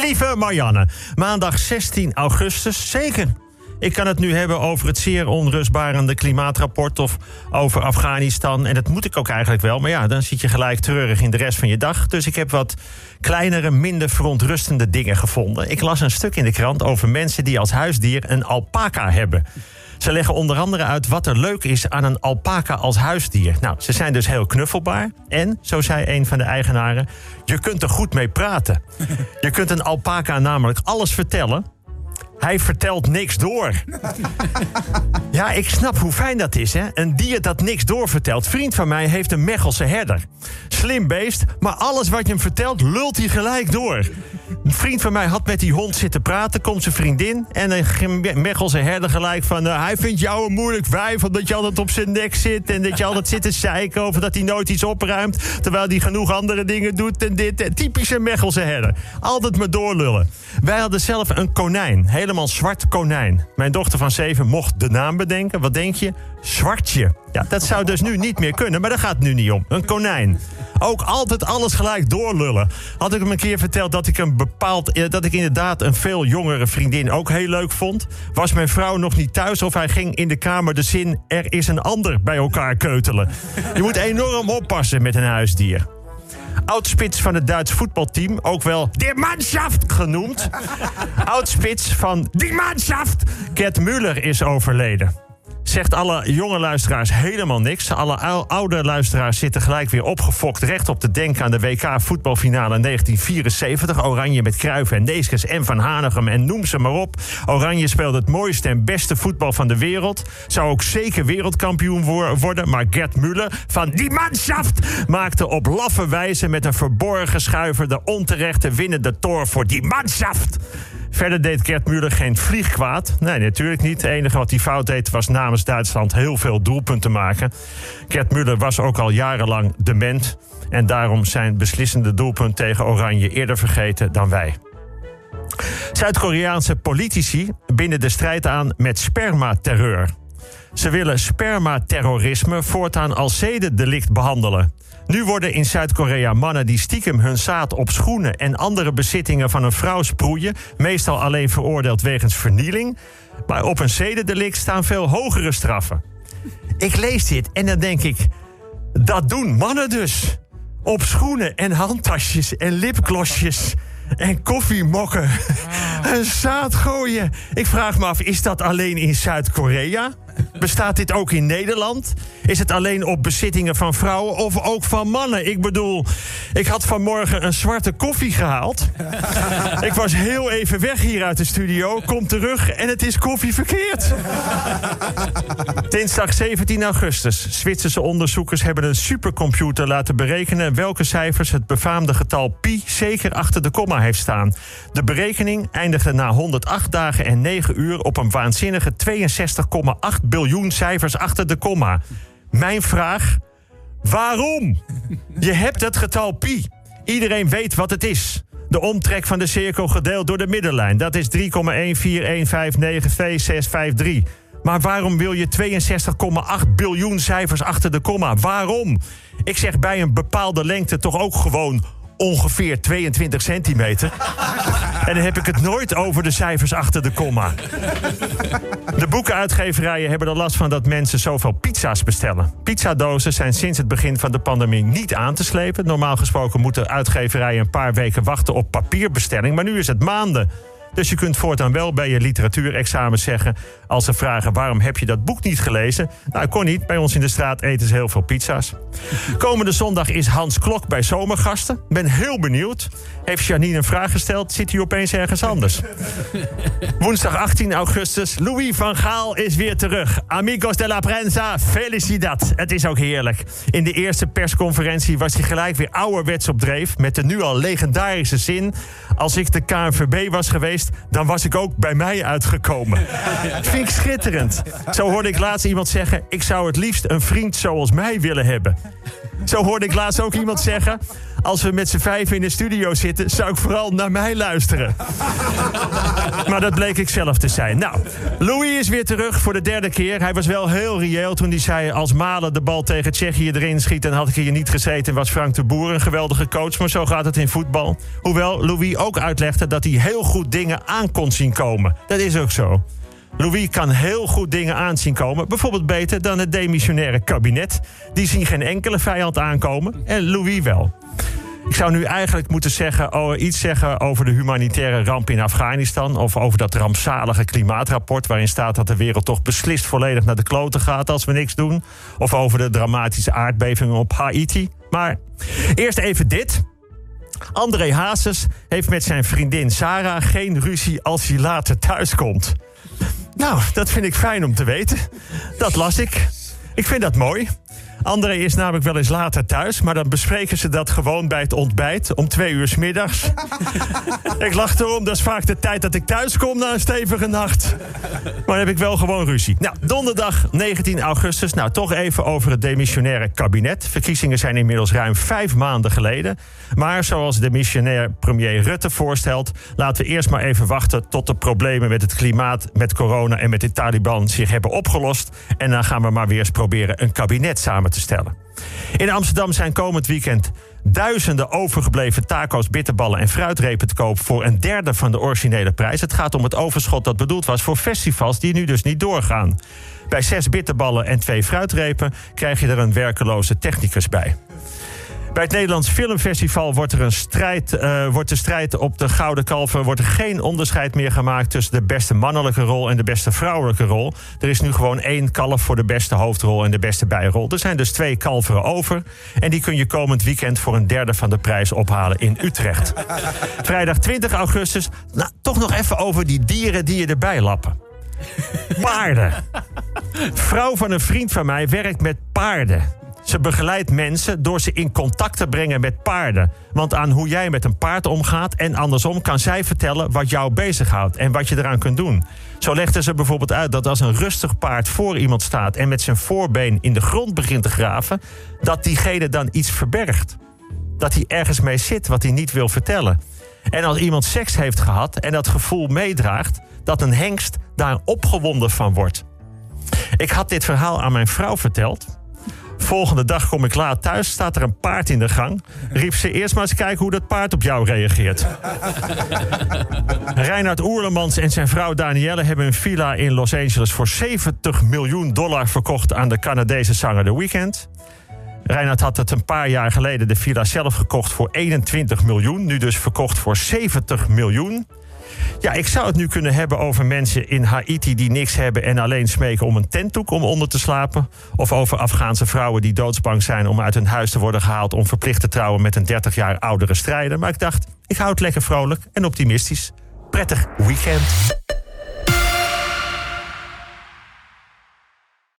Lieve Marianne, maandag 16 augustus, zeker. Ik kan het nu hebben over het zeer onrustbarende klimaatrapport of over Afghanistan. En dat moet ik ook eigenlijk wel. Maar ja, dan zit je gelijk treurig in de rest van je dag. Dus ik heb wat kleinere, minder verontrustende dingen gevonden. Ik las een stuk in de krant over mensen die als huisdier een alpaca hebben. Ze leggen onder andere uit wat er leuk is aan een alpaca als huisdier. Nou, ze zijn dus heel knuffelbaar. En, zo zei een van de eigenaren, je kunt er goed mee praten. Je kunt een alpaca namelijk alles vertellen. Hij vertelt niks door. Ja, ik snap hoe fijn dat is, hè? Een dier dat niks doorvertelt. Vriend van mij heeft een Mechelse herder. Slim beest, maar alles wat je hem vertelt, lult hij gelijk door. Een vriend van mij had met die hond zitten praten, komt zijn vriendin... en een Mechelse herder gelijk van... Uh, hij vindt jou een moeilijk wijf omdat je altijd op zijn nek zit... en dat je altijd zit te zeiken over dat hij nooit iets opruimt... terwijl hij genoeg andere dingen doet en dit. Typische Mechelse herder. Altijd maar doorlullen. Wij hadden zelf een konijn, helemaal zwart konijn. Mijn dochter van zeven mocht de naam bedenken. Wat denk je? Zwartje. Ja, dat zou dus nu niet meer kunnen, maar daar gaat het nu niet om. Een konijn. Ook altijd alles gelijk doorlullen. Had ik hem een keer verteld dat ik een bepaald... eh, dat ik inderdaad een veel jongere vriendin ook heel leuk vond... was mijn vrouw nog niet thuis of hij ging in de kamer de zin... er is een ander bij elkaar keutelen. Je moet enorm oppassen met een huisdier. Oudspits van het Duits voetbalteam, ook wel de Mannschaft genoemd. Oudspits van die Mannschaft, Gert Muller is overleden. Zegt alle jonge luisteraars helemaal niks. Alle ou- oude luisteraars zitten gelijk weer opgefokt recht op te denken aan de WK voetbalfinale 1974. Oranje met Cruijff en Neeskens en Van Hanegem en noem ze maar op. Oranje speelde het mooiste en beste voetbal van de wereld. Zou ook zeker wereldkampioen wo- worden. Maar Gert Muller van die Mannschaft maakte op laffe wijze met een verborgen schuiver de onterechte winnende toor voor die Mannschaft. Verder deed Gert Muller geen vlieg kwaad. Nee, natuurlijk niet. Het enige wat hij fout deed was namens Duitsland heel veel doelpunten maken. Gert Muller was ook al jarenlang dement. En daarom zijn beslissende doelpunt tegen Oranje eerder vergeten dan wij. Zuid-Koreaanse politici binden de strijd aan met spermaterreur. Ze willen spermaterrorisme voortaan als zedendelict behandelen. Nu worden in Zuid-Korea mannen die stiekem hun zaad op schoenen en andere bezittingen van een vrouw sproeien, meestal alleen veroordeeld wegens vernieling. Maar op een zedendelict staan veel hogere straffen. Ik lees dit en dan denk ik, dat doen mannen dus. Op schoenen en handtasjes en lipglossjes en koffiemokken. Een zaad gooien. Ik vraag me af, is dat alleen in Zuid-Korea? Bestaat dit ook in Nederland? Is het alleen op bezittingen van vrouwen of ook van mannen? Ik bedoel, ik had vanmorgen een zwarte koffie gehaald. Ik was heel even weg hier uit de studio. Kom terug en het is koffie verkeerd. Dinsdag 17 augustus. Zwitserse onderzoekers hebben een supercomputer laten berekenen welke cijfers het befaamde getal pi zeker achter de komma heeft staan. De berekening eindigde na 108 dagen en 9 uur op een waanzinnige 62,8 biljoen cijfers achter de komma. Mijn vraag: waarom? Je hebt het getal pi. Iedereen weet wat het is. De omtrek van de cirkel gedeeld door de middenlijn. Dat is 3,141592653. Maar waarom wil je 62,8 biljoen cijfers achter de komma? Waarom? Ik zeg bij een bepaalde lengte toch ook gewoon ongeveer 22 centimeter. En dan heb ik het nooit over de cijfers achter de komma. De boekenuitgeverijen hebben er last van dat mensen zoveel pizza's bestellen. Pizzadozen zijn sinds het begin van de pandemie niet aan te slepen. Normaal gesproken moeten uitgeverijen een paar weken wachten op papierbestelling. Maar nu is het maanden. Dus je kunt voortaan wel bij je literatuurexamen zeggen... als ze vragen waarom heb je dat boek niet gelezen... nou, ik kon niet. Bij ons in de straat eten ze heel veel pizza's. Komende zondag is Hans Klok bij Zomergasten. Ben heel benieuwd. Heeft Janine een vraag gesteld, zit hij opeens ergens anders. Woensdag 18 augustus. Louis van Gaal is weer terug. Amigos de la prensa, felicidad. Het is ook heerlijk. In de eerste persconferentie was hij gelijk weer ouderwets op dreef... met de nu al legendarische zin... als ik de KNVB was geweest, dan was ik ook bij mij uitgekomen. Vind ik schitterend. Zo hoorde ik laatst iemand zeggen... ik zou het liefst een vriend zoals mij willen hebben. Zo hoorde ik laatst ook iemand zeggen... Als we met z'n vijf in de studio zitten, zou ik vooral naar mij luisteren. maar dat bleek ik zelf te zijn. Nou, Louis is weer terug voor de derde keer. Hij was wel heel reëel toen hij zei... als Malen de bal tegen Tsjechië erin schiet... dan had ik hier niet gezeten was Frank de Boer een geweldige coach. Maar zo gaat het in voetbal. Hoewel Louis ook uitlegde dat hij heel goed dingen aan kon zien komen. Dat is ook zo. Louis kan heel goed dingen aanzien komen. Bijvoorbeeld beter dan het demissionaire kabinet. Die zien geen enkele vijand aankomen. En Louis wel. Ik zou nu eigenlijk moeten zeggen, oh, iets zeggen over de humanitaire ramp in Afghanistan. Of over dat rampzalige klimaatrapport. waarin staat dat de wereld toch beslist volledig naar de kloten gaat als we niks doen. Of over de dramatische aardbevingen op Haiti. Maar eerst even dit. André Hazes heeft met zijn vriendin Sarah geen ruzie als hij later thuiskomt. Nou, dat vind ik fijn om te weten. Dat las ik. Ik vind dat mooi. André is namelijk wel eens later thuis, maar dan bespreken ze dat gewoon bij het ontbijt om twee uur s middags. ik lach erom, dat is vaak de tijd dat ik thuis kom na een stevige nacht. Maar dan heb ik wel gewoon ruzie. Nou, donderdag 19 augustus. Nou, toch even over het demissionaire kabinet. Verkiezingen zijn inmiddels ruim vijf maanden geleden. Maar zoals de missionair premier Rutte voorstelt, laten we eerst maar even wachten tot de problemen met het klimaat, met corona en met de Taliban zich hebben opgelost. En dan gaan we maar weer eens proberen een kabinet samen te stellen. In Amsterdam zijn komend weekend duizenden overgebleven taco's, bitterballen en fruitrepen te koop voor een derde van de originele prijs. Het gaat om het overschot dat bedoeld was voor festivals die nu dus niet doorgaan. Bij zes bitterballen en twee fruitrepen krijg je er een werkeloze technicus bij. Bij het Nederlands Filmfestival wordt er een strijd, uh, wordt de strijd op de Gouden Kalver wordt er geen onderscheid meer gemaakt tussen de beste mannelijke rol en de beste vrouwelijke rol. Er is nu gewoon één kalf voor de beste hoofdrol en de beste bijrol. Er zijn dus twee kalveren over. En die kun je komend weekend voor een derde van de prijs ophalen in Utrecht. Vrijdag 20 augustus. Nou, toch nog even over die dieren die je erbij lappen. Paarden. Vrouw van een vriend van mij werkt met paarden. Ze begeleidt mensen door ze in contact te brengen met paarden. Want aan hoe jij met een paard omgaat en andersom kan zij vertellen wat jou bezighoudt en wat je eraan kunt doen. Zo legde ze bijvoorbeeld uit dat als een rustig paard voor iemand staat en met zijn voorbeen in de grond begint te graven, dat diegene dan iets verbergt. Dat hij ergens mee zit wat hij niet wil vertellen. En als iemand seks heeft gehad en dat gevoel meedraagt, dat een hengst daar opgewonden van wordt. Ik had dit verhaal aan mijn vrouw verteld. Volgende dag kom ik laat thuis, staat er een paard in de gang. Riep ze eerst maar eens kijken hoe dat paard op jou reageert. Reinhard Oerlemans en zijn vrouw Danielle hebben een villa in Los Angeles voor 70 miljoen dollar verkocht aan de Canadese zanger The Weeknd. Reinhard had het een paar jaar geleden de villa zelf gekocht voor 21 miljoen. Nu dus verkocht voor 70 miljoen. Ja, ik zou het nu kunnen hebben over mensen in Haiti die niks hebben en alleen smeken om een tentdoek om onder te slapen. Of over Afghaanse vrouwen die doodsbang zijn om uit hun huis te worden gehaald om verplicht te trouwen met een 30 jaar oudere strijder. Maar ik dacht, ik hou het lekker vrolijk en optimistisch. Prettig weekend.